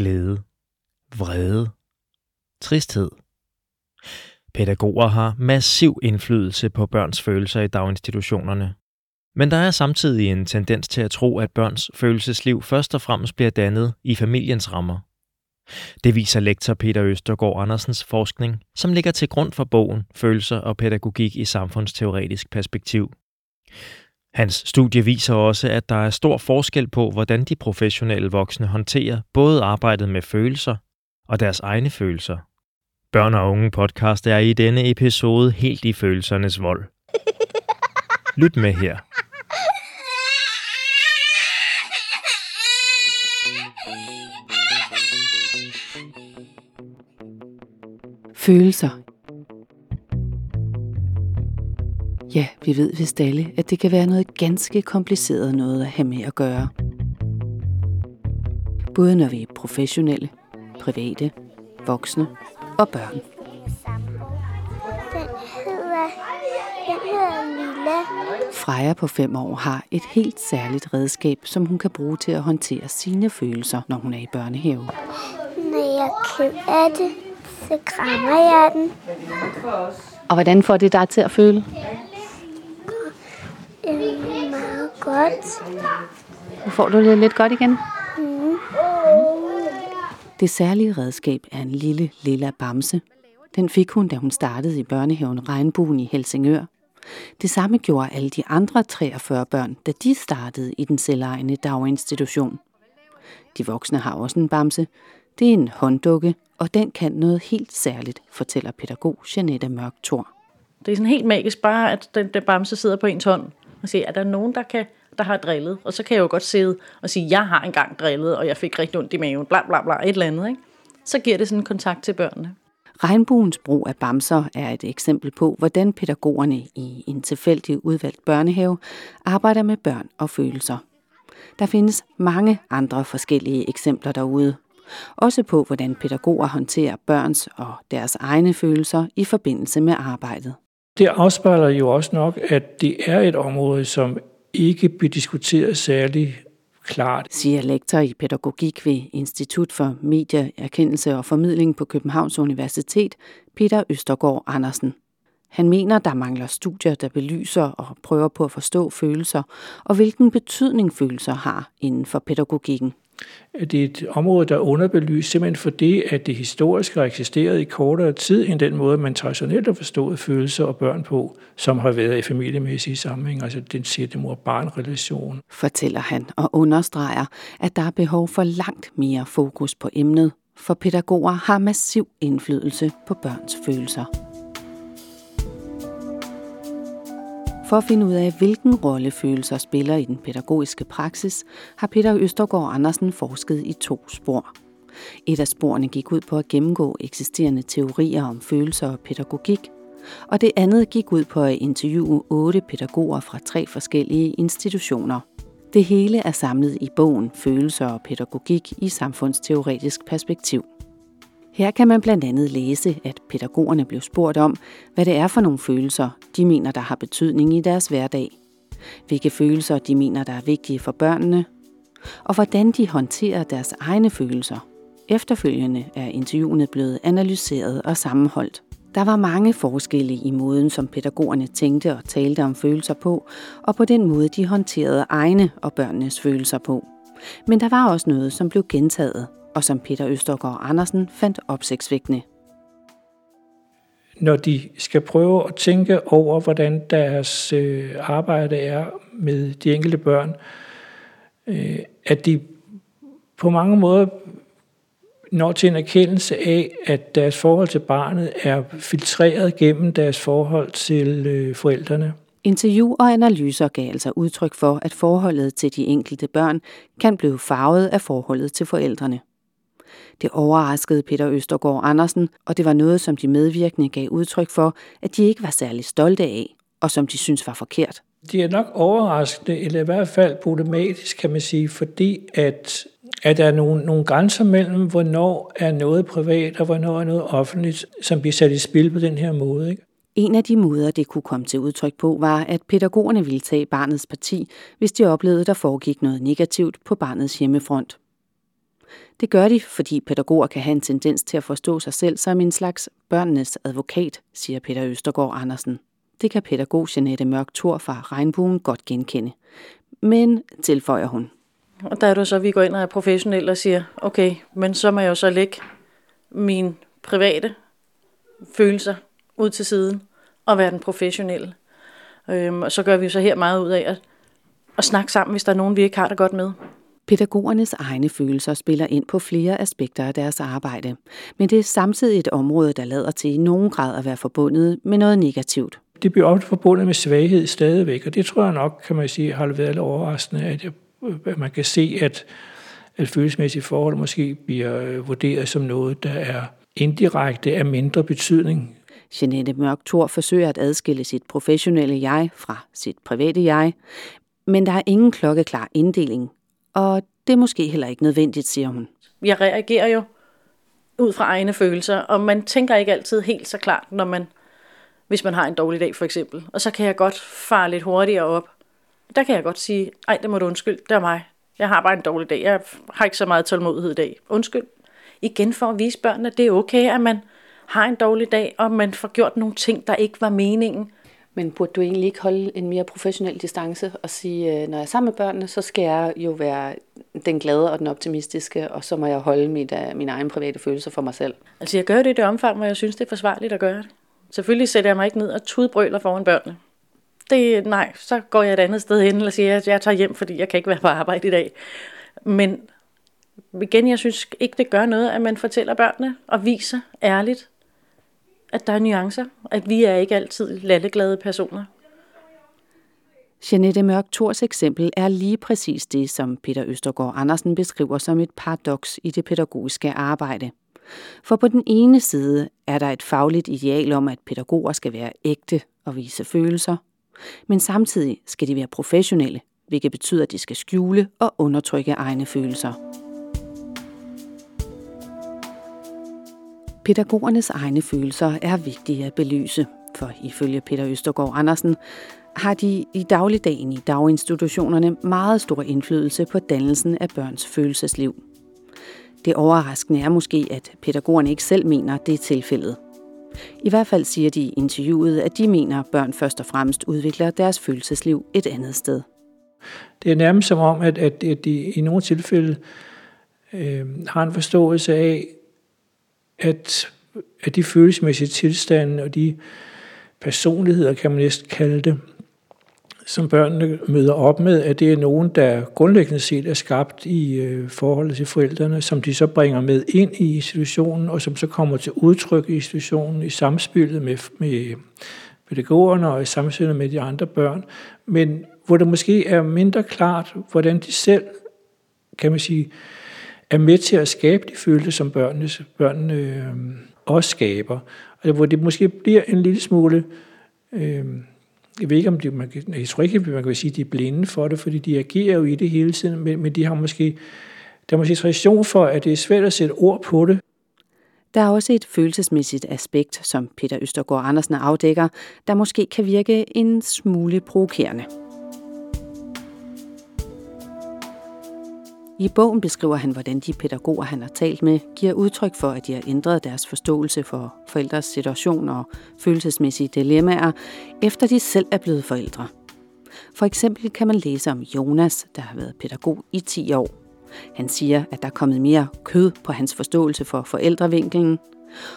glæde, vrede, tristhed. Pædagoger har massiv indflydelse på børns følelser i daginstitutionerne. Men der er samtidig en tendens til at tro, at børns følelsesliv først og fremmest bliver dannet i familiens rammer. Det viser lektor Peter Østergaard Andersens forskning, som ligger til grund for bogen Følelser og pædagogik i samfundsteoretisk perspektiv. Hans studie viser også, at der er stor forskel på, hvordan de professionelle voksne håndterer både arbejdet med følelser og deres egne følelser. Børn og unge podcast er i denne episode helt i følelsernes vold. Lyt med her. Følelser. Ja, vi ved vist alle, at det kan være noget ganske kompliceret noget at have med at gøre. Både når vi er professionelle, private, voksne og børn. Den hedder, den hedder Lilla. Freja på fem år har et helt særligt redskab, som hun kan bruge til at håndtere sine følelser, når hun er i børnehave. Når jeg er ked af det, så krammer jeg den. Og hvordan får det dig til at føle? Øh, meget godt. Nu får du det lidt godt igen. Det særlige redskab er en lille lilla bamse. Den fik hun, da hun startede i børnehaven Regnbuen i Helsingør. Det samme gjorde alle de andre 43 børn, da de startede i den selvejende daginstitution. De voksne har også en bamse. Det er en hånddukke, og den kan noget helt særligt, fortæller pædagog Janette Mørk Thor. Det er sådan helt magisk bare, at den, den bamse sidder på ens hånd og se, er der nogen, der, kan, der har drillet? Og så kan jeg jo godt sidde og sige, jeg har engang drillet, og jeg fik rigtig ondt i maven, bla bla bla, et eller andet. Ikke? Så giver det sådan en kontakt til børnene. Regnbuens brug af bamser er et eksempel på, hvordan pædagogerne i en tilfældig udvalgt børnehave arbejder med børn og følelser. Der findes mange andre forskellige eksempler derude. Også på, hvordan pædagoger håndterer børns og deres egne følelser i forbindelse med arbejdet. Det afspejler jo også nok, at det er et område, som ikke bliver diskuteret særlig klart. siger lektor i pædagogik ved Institut for Medieerkendelse og Formidling på Københavns Universitet, Peter Østergaard Andersen. Han mener, der mangler studier, der belyser og prøver på at forstå følelser, og hvilken betydning følelser har inden for pædagogikken. Det er et område, der er underbelyst simpelthen fordi, at det historisk har eksisteret i kortere tid end den måde, man traditionelt har forstået følelser og børn på, som har været i familiemæssige sammenhæng, altså den sætte mor-barn-relation. Fortæller han og understreger, at der er behov for langt mere fokus på emnet, for pædagoger har massiv indflydelse på børns følelser. For at finde ud af, hvilken rolle følelser spiller i den pædagogiske praksis, har Peter Østergaard Andersen forsket i to spor. Et af sporene gik ud på at gennemgå eksisterende teorier om følelser og pædagogik, og det andet gik ud på at interviewe otte pædagoger fra tre forskellige institutioner. Det hele er samlet i bogen Følelser og pædagogik i samfundsteoretisk perspektiv. Her kan man blandt andet læse, at pædagogerne blev spurgt om, hvad det er for nogle følelser, de mener, der har betydning i deres hverdag. Hvilke følelser de mener, der er vigtige for børnene, og hvordan de håndterer deres egne følelser. Efterfølgende er interviewene blevet analyseret og sammenholdt. Der var mange forskelle i måden, som pædagogerne tænkte og talte om følelser på, og på den måde, de håndterede egne og børnenes følelser på. Men der var også noget, som blev gentaget, og som Peter Østergaard Andersen fandt opsigtsvækkende. Når de skal prøve at tænke over, hvordan deres øh, arbejde er med de enkelte børn, øh, at de på mange måder når til en erkendelse af, at deres forhold til barnet er filtreret gennem deres forhold til øh, forældrene. Interview og analyser gav altså udtryk for, at forholdet til de enkelte børn kan blive farvet af forholdet til forældrene. Det overraskede Peter Østergaard Andersen, og det var noget, som de medvirkende gav udtryk for, at de ikke var særlig stolte af, og som de synes var forkert. Det er nok overraskende, eller i hvert fald problematisk, kan man sige, fordi at, at der er nogle, nogle grænser mellem, hvornår er noget privat, og hvornår er noget offentligt, som bliver sat i spil på den her måde. Ikke? En af de måder, det kunne komme til udtryk på, var, at pædagogerne ville tage barnets parti, hvis de oplevede, der foregik noget negativt på barnets hjemmefront. Det gør de, fordi pædagoger kan have en tendens til at forstå sig selv som en slags børnenes advokat, siger Peter Østergaard Andersen. Det kan pædagog Janette Mørk Thor fra Regnbuen godt genkende. Men, tilføjer hun. Og der er det så, at vi går ind og er professionelle og siger, okay, men så må jeg jo så lægge mine private følelser ud til siden og være den professionelle. Øhm, og så gør vi jo så her meget ud af at, at snakke sammen, hvis der er nogen, vi ikke har det godt med. Pædagogernes egne følelser spiller ind på flere aspekter af deres arbejde, men det er samtidig et område, der lader til i nogen grad at være forbundet med noget negativt. Det bliver ofte forbundet med svaghed stadigvæk, og det tror jeg nok, kan man sige, har været overraskende, at, jeg, at man kan se, at, at følelsesmæssige forhold måske bliver øh, vurderet som noget, der er indirekte af mindre betydning. Jeanette Mørk Thor forsøger at adskille sit professionelle jeg fra sit private jeg, men der er ingen klokkeklar inddeling, og det er måske heller ikke nødvendigt, siger hun. Jeg reagerer jo ud fra egne følelser, og man tænker ikke altid helt så klart, når man, hvis man har en dårlig dag for eksempel. Og så kan jeg godt fare lidt hurtigere op. Der kan jeg godt sige, ej, det må du undskylde, det er mig. Jeg har bare en dårlig dag. Jeg har ikke så meget tålmodighed i dag. Undskyld. Igen for at vise børnene, at det er okay, at man har en dårlig dag, og man får gjort nogle ting, der ikke var meningen. Men burde du egentlig ikke holde en mere professionel distance og sige, øh, når jeg er sammen med børnene, så skal jeg jo være den glade og den optimistiske, og så må jeg holde mit, uh, mine egne private følelser for mig selv? Altså jeg gør det i det omfang, hvor jeg synes, det er forsvarligt at gøre det. Selvfølgelig sætter jeg mig ikke ned og tudbrøler foran børnene. Det, nej, så går jeg et andet sted hen og siger, at jeg tager hjem, fordi jeg kan ikke være på arbejde i dag. Men igen, jeg synes ikke, det gør noget, at man fortæller børnene og viser ærligt, at der er nuancer, at vi er ikke altid lalleglade personer. Janette Mørk Thors eksempel er lige præcis det, som Peter Østergaard Andersen beskriver som et paradoks i det pædagogiske arbejde. For på den ene side er der et fagligt ideal om, at pædagoger skal være ægte og vise følelser, men samtidig skal de være professionelle, hvilket betyder, at de skal skjule og undertrykke egne følelser. Pædagogernes egne følelser er vigtige at belyse, for ifølge Peter Østergaard Andersen har de i dagligdagen i daginstitutionerne meget stor indflydelse på dannelsen af børns følelsesliv. Det overraskende er måske, at pædagogerne ikke selv mener, det er tilfældet. I hvert fald siger de i interviewet, at de mener, at børn først og fremmest udvikler deres følelsesliv et andet sted. Det er nærmest som om, at, at, at de i nogle tilfælde øh, har en forståelse af, at, at de følelsesmæssige tilstande og de personligheder, kan man næsten kalde det, som børnene møder op med, at det er nogen, der grundlæggende set er skabt i øh, forholdet til forældrene, som de så bringer med ind i institutionen, og som så kommer til udtryk i institutionen i samspillet med, med pædagogerne og i samspillet med de andre børn, men hvor det måske er mindre klart, hvordan de selv, kan man sige, er med til at skabe de følelser, som børnene, børnene øh, også skaber. Og hvor det måske bliver en lille smule... Øh, jeg ved ikke, om de, man jeg tror ikke, man kan sige, at de er blinde for det, fordi de agerer jo i det hele tiden, men, men de har måske, der er måske tradition for, at det er svært at sætte ord på det. Der er også et følelsesmæssigt aspekt, som Peter Østergaard Andersen afdækker, der måske kan virke en smule provokerende. I bogen beskriver han, hvordan de pædagoger, han har talt med, giver udtryk for, at de har ændret deres forståelse for forældres situation og følelsesmæssige dilemmaer, efter de selv er blevet forældre. For eksempel kan man læse om Jonas, der har været pædagog i 10 år. Han siger, at der er kommet mere kød på hans forståelse for forældrevinkelen,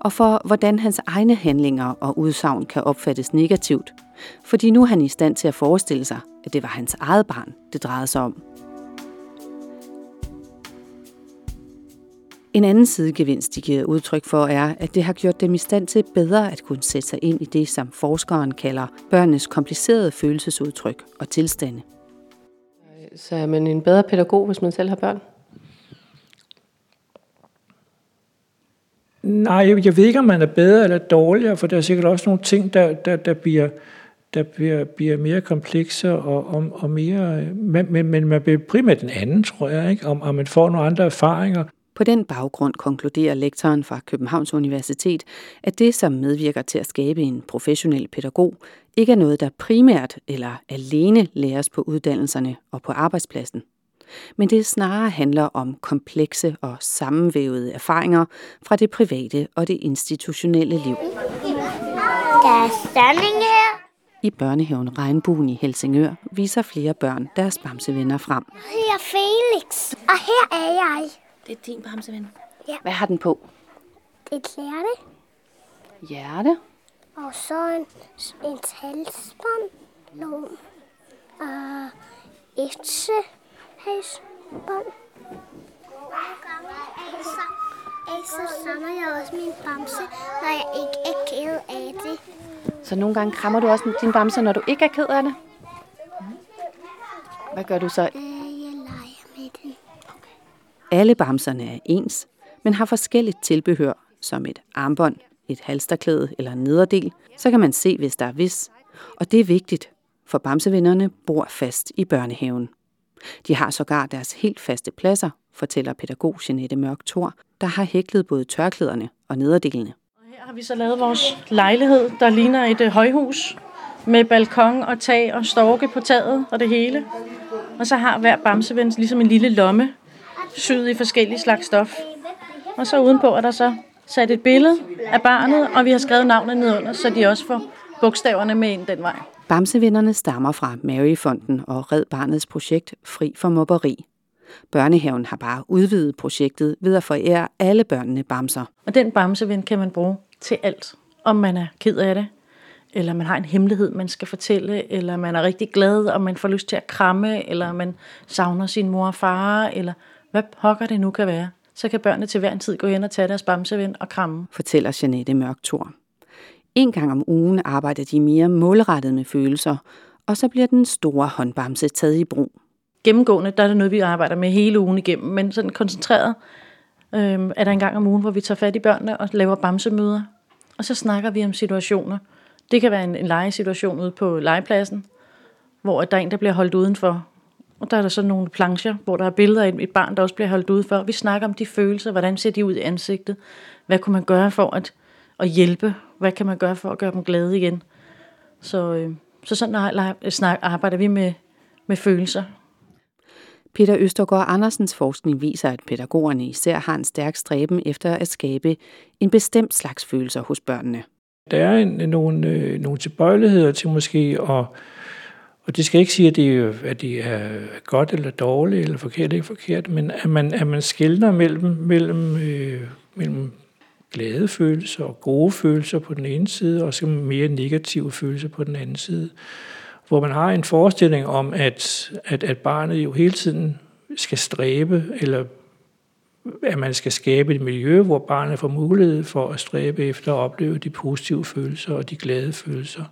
og for hvordan hans egne handlinger og udsagn kan opfattes negativt, fordi nu er han i stand til at forestille sig, at det var hans eget barn, det drejede sig om. En anden sidegevinst, de giver udtryk for, er, at det har gjort dem i stand til bedre at kunne sætte sig ind i det, som forskeren kalder børnenes komplicerede følelsesudtryk og tilstande. Så er man en bedre pædagog, hvis man selv har børn? Nej, jeg ved ikke, om man er bedre eller dårligere, for der er sikkert også nogle ting, der, der, der bliver der bliver, bliver mere komplekse og, og, og mere... Men, men, men man bliver primært den anden, tror jeg, ikke? Om, om man får nogle andre erfaringer. På den baggrund konkluderer lektoren fra Københavns Universitet, at det, som medvirker til at skabe en professionel pædagog, ikke er noget, der primært eller alene læres på uddannelserne og på arbejdspladsen. Men det snarere handler om komplekse og sammenvævede erfaringer fra det private og det institutionelle liv. Der er stemning her. I børnehaven Regnbuen i Helsingør viser flere børn deres bamsevenner frem. Jeg hedder Felix, og her er jeg. Det er din bamseven. Ja. Hvad har den på? Et hjerte, Hjerte. og så en, en halsbånd, nogle uh, et halsbånd. Så, så samler jeg også min bamse, når jeg ikke er ked af det. Så nogle gange krammer du også din bamse, når du ikke er ked af det? Hvad gør du så? Øh, alle bamserne er ens, men har forskelligt tilbehør, som et armbånd, et halsterklæde eller en nederdel, så kan man se, hvis der er vis. Og det er vigtigt, for bamsevennerne bor fast i børnehaven. De har sågar deres helt faste pladser, fortæller pædagog Jeanette Mørk Thor, der har hæklet både tørklæderne og nederdelene. Her har vi så lavet vores lejlighed, der ligner et øh, højhus med balkon og tag og storke på taget og det hele. Og så har hver bamseven ligesom en lille lomme, syet i forskellige slags stof. Og så udenpå er der så sat et billede af barnet, og vi har skrevet navnet nedunder, så de også får bogstaverne med ind den vej. Bamsevennerne stammer fra Maryfonden og Red Barnets projekt Fri for Mobberi. Børnehaven har bare udvidet projektet ved at forære alle børnene bamser. Og den bamseven kan man bruge til alt. Om man er ked af det, eller man har en hemmelighed, man skal fortælle, eller man er rigtig glad, og man får lyst til at kramme, eller man savner sin mor og far, eller hvad pokker det nu kan være. Så kan børnene til hver en tid gå hen og tage deres bamseven og kramme. fortæller Janette Mørk Thor. En gang om ugen arbejder de mere målrettet med følelser, og så bliver den store håndbamse taget i brug. Gennemgående, der er det noget, vi arbejder med hele ugen igennem, men sådan koncentreret øhm, er der en gang om ugen, hvor vi tager fat i børnene og laver bamsemøder. Og så snakker vi om situationer. Det kan være en, en legesituation ude på legepladsen, hvor der er en, der bliver holdt udenfor. Og der er der så nogle plancher, hvor der er billeder af et, et barn, der også bliver holdt udenfor. Vi snakker om de følelser, hvordan ser de ud i ansigtet? Hvad kunne man gøre for at, at hjælpe? Hvad kan man gøre for at gøre dem glade igen? Så, øh, så sådan arbejder vi med, med følelser. Peter Østergaard Andersens forskning viser, at pædagogerne især har en stærk stræben efter at skabe en bestemt slags følelser hos børnene. Der er en, nogle, øh, nogle tilbøjeligheder til måske at og det skal ikke sige, at det, er- at det er godt eller dårligt eller forkert eller ikke forkert, men at man, at man skældner mellem, mellem, øh, mellem glade følelser og gode følelser på den ene side, og så mere negative følelser på den anden side. Hvor man har en forestilling om, at, at, at barnet jo hele tiden skal stræbe, eller at man skal skabe et miljø, hvor barnet får mulighed for at stræbe efter at opleve de positive følelser og de glade følelser.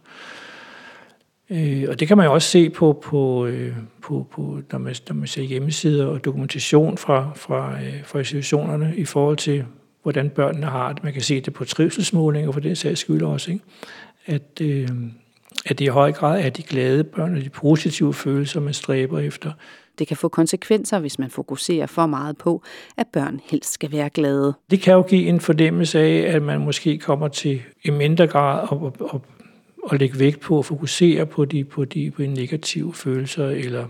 Øh, og det kan man jo også se på, på, øh, på, på når, man, når man ser hjemmesider og dokumentation fra, fra, øh, fra institutionerne i forhold til, hvordan børnene har det. Man kan se det på trivselsmålinger for den sags skyld også, ikke? At, øh, at det i høj grad er de glade børn og de positive følelser, man stræber efter. Det kan få konsekvenser, hvis man fokuserer for meget på, at børn helst skal være glade. Det kan jo give en fornemmelse af, at man måske kommer til i mindre grad at, at, at, at lægge vægt på at fokusere på de, på de, på de negative følelser, eller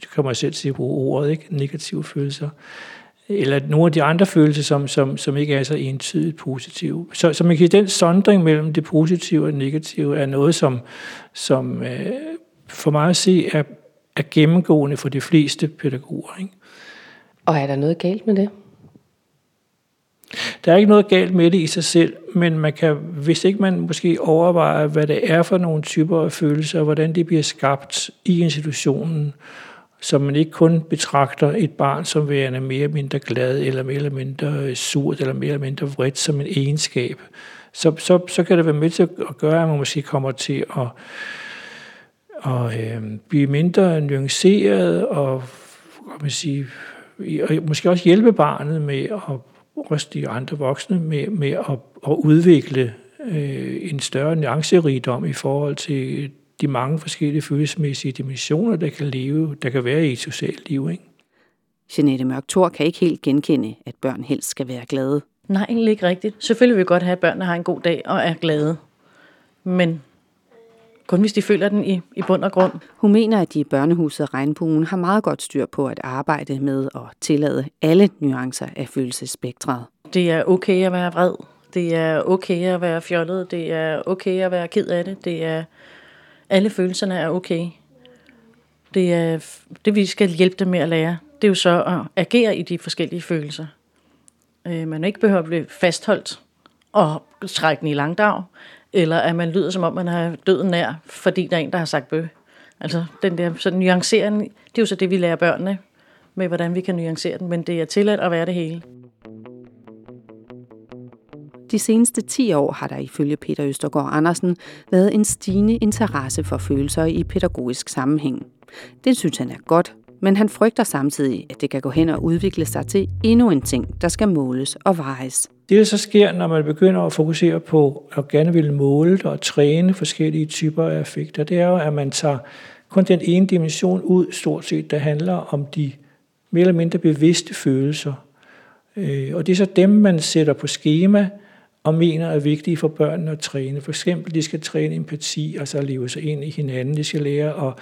det kommer jeg selv til at bruge ordet, ikke? negative følelser, eller nogle af de andre følelser, som, som, som ikke er så entydigt positive. Så, så man kan den sondring mellem det positive og det negative er noget, som, som øh, for mig at se er, er gennemgående for de fleste pædagoger. Ikke? Og er der noget galt med det? Der er ikke noget galt med det i sig selv, men man kan, hvis ikke man måske overvejer, hvad det er for nogle typer af følelser, og hvordan de bliver skabt i institutionen, så man ikke kun betragter et barn som værende mere eller mindre glad, eller mere eller mindre øh, surt, eller mere eller mindre vredt som en egenskab, så, så, så kan det være med til at gøre, at man måske kommer til at, at øh, blive mindre nuanceret, og, kan man sige, og måske også hjælpe barnet med at også de andre voksne med, med at, at udvikle øh, en større nuancerigdom i forhold til de mange forskellige følelsesmæssige dimensioner, der kan leve, der kan være i et socialt liv. Ikke? Jeanette Mørk Thor kan ikke helt genkende, at børn helst skal være glade. Nej, egentlig ikke rigtigt. Selvfølgelig vil vi godt have, at børnene har en god dag og er glade. Men kun hvis de føler den i, i bund og grund. Hun mener, at de i børnehuset Regnbuen har meget godt styr på at arbejde med at tillade alle nuancer af følelsesspektret. Det er okay at være vred. Det er okay at være fjollet. Det er okay at være ked af det. Det er, alle følelserne er okay. Det er det, vi skal hjælpe dem med at lære. Det er jo så at agere i de forskellige følelser. Øh, man ikke behøver at blive fastholdt og trække den i langdag, eller at man lyder som om, man har døden nær, fordi der er en, der har sagt bø. Altså den der sådan nuancering, det er jo så det, vi lærer børnene med, hvordan vi kan nuancere den, men det er tilladt at være det hele. De seneste 10 år har der ifølge Peter Østergaard Andersen været en stigende interesse for følelser i pædagogisk sammenhæng. Det synes han er godt, men han frygter samtidig, at det kan gå hen og udvikle sig til endnu en ting, der skal måles og vejes. Det, der så sker, når man begynder at fokusere på at gerne vil måle og træne forskellige typer af effekter, det er jo, at man tager kun den ene dimension ud, stort set, der handler om de mere eller mindre bevidste følelser. Øh, og det er så dem, man sætter på schema, og mener er vigtige for børnene at træne. For eksempel, de skal træne empati, altså leve sig ind i hinanden. De skal lære at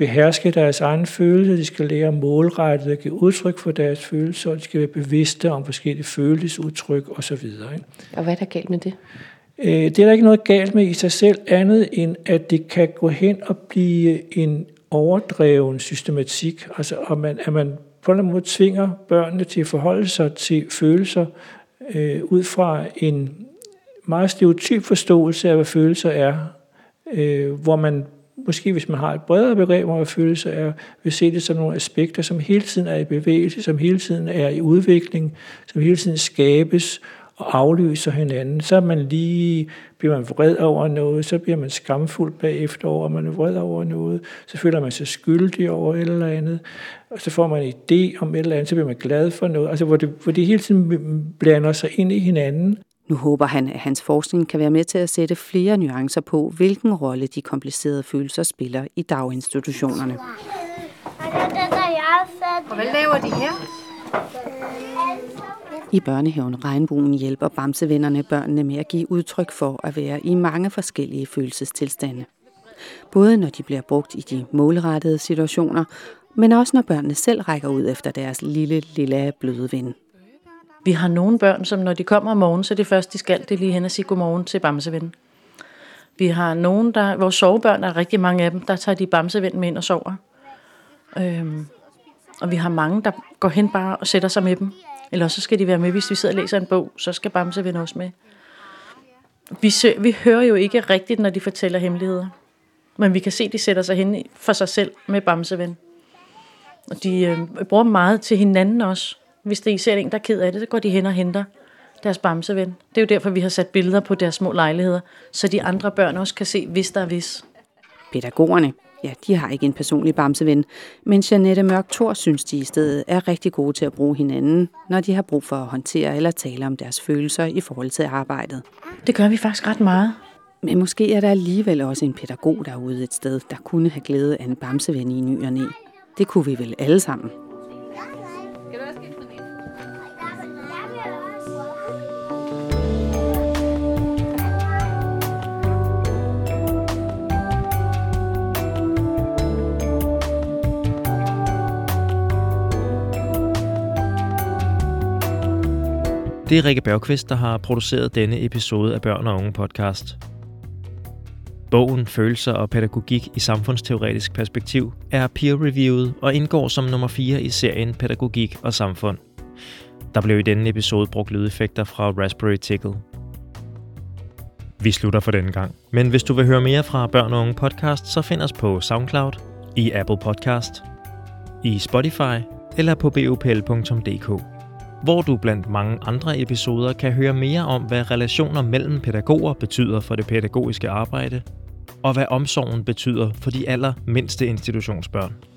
beherske deres egen følelser, de skal lære målrettet at give udtryk for deres følelser, og de skal være bevidste om forskellige følelsesudtryk osv. Og hvad er der galt med det? Øh, det er der ikke noget galt med i sig selv, andet end at det kan gå hen og blive en overdreven systematik, altså at man, at man på en eller anden måde tvinger børnene til at forholde sig til følelser øh, ud fra en meget stereotyp forståelse af, hvad følelser er, øh, hvor man måske hvis man har et bredere begreb om, følelse, er, vil se det som nogle aspekter, som hele tiden er i bevægelse, som hele tiden er i udvikling, som hele tiden skabes og aflyser hinanden. Så er man lige, bliver man vred over noget, så bliver man skamfuld bagefter over, at man er vred over noget, så føler man sig skyldig over et eller andet, og så får man en idé om et eller andet, så bliver man glad for noget, altså hvor det, hvor det hele tiden blander sig ind i hinanden. Nu håber han, at hans forskning kan være med til at sætte flere nuancer på, hvilken rolle de komplicerede følelser spiller i daginstitutionerne. Og hvad laver de her? I børnehaven Regnbuen hjælper Bamsevennerne børnene med at give udtryk for at være i mange forskellige følelsestilstande. Både når de bliver brugt i de målrettede situationer, men også når børnene selv rækker ud efter deres lille, lille bløde ven. Vi har nogle børn, som når de kommer om morgenen, så det første, de skal, det er lige hen og sige godmorgen til Bamseven. Vi har nogen, der, vores sovebørn, der er rigtig mange af dem, der tager de Bamseven med ind og sover. Øhm, og vi har mange, der går hen bare og sætter sig med dem. Eller så skal de være med, hvis vi sidder og læser en bog, så skal Bamseven også med. Vi, sø, vi hører jo ikke rigtigt, når de fortæller hemmeligheder. Men vi kan se, at de sætter sig hen for sig selv med Bamseven. Og de øh, bruger meget til hinanden også. Hvis det ser en, der er ked af det, så går de hen og henter deres bamseven. Det er jo derfor, vi har sat billeder på deres små lejligheder, så de andre børn også kan se, hvis der er hvis. Pædagogerne, ja, de har ikke en personlig bamseven, men Janette Mørk Thor synes, de i stedet er rigtig gode til at bruge hinanden, når de har brug for at håndtere eller tale om deres følelser i forhold til arbejdet. Det gør vi faktisk ret meget. Men måske er der alligevel også en pædagog derude et sted, der kunne have glæde af en bamseven i ny og næ. Det kunne vi vel alle sammen. Det er Rikke Bergqvist, der har produceret denne episode af Børn og Unge podcast. Bogen Følelser og pædagogik i samfundsteoretisk perspektiv er peer-reviewet og indgår som nummer 4 i serien Pædagogik og Samfund. Der blev i denne episode brugt lydeffekter fra Raspberry Tickle. Vi slutter for denne gang. Men hvis du vil høre mere fra Børn og Unge podcast, så find os på SoundCloud, i Apple Podcast, i Spotify eller på bopl.dk hvor du blandt mange andre episoder kan høre mere om, hvad relationer mellem pædagoger betyder for det pædagogiske arbejde, og hvad omsorgen betyder for de allermindste institutionsbørn.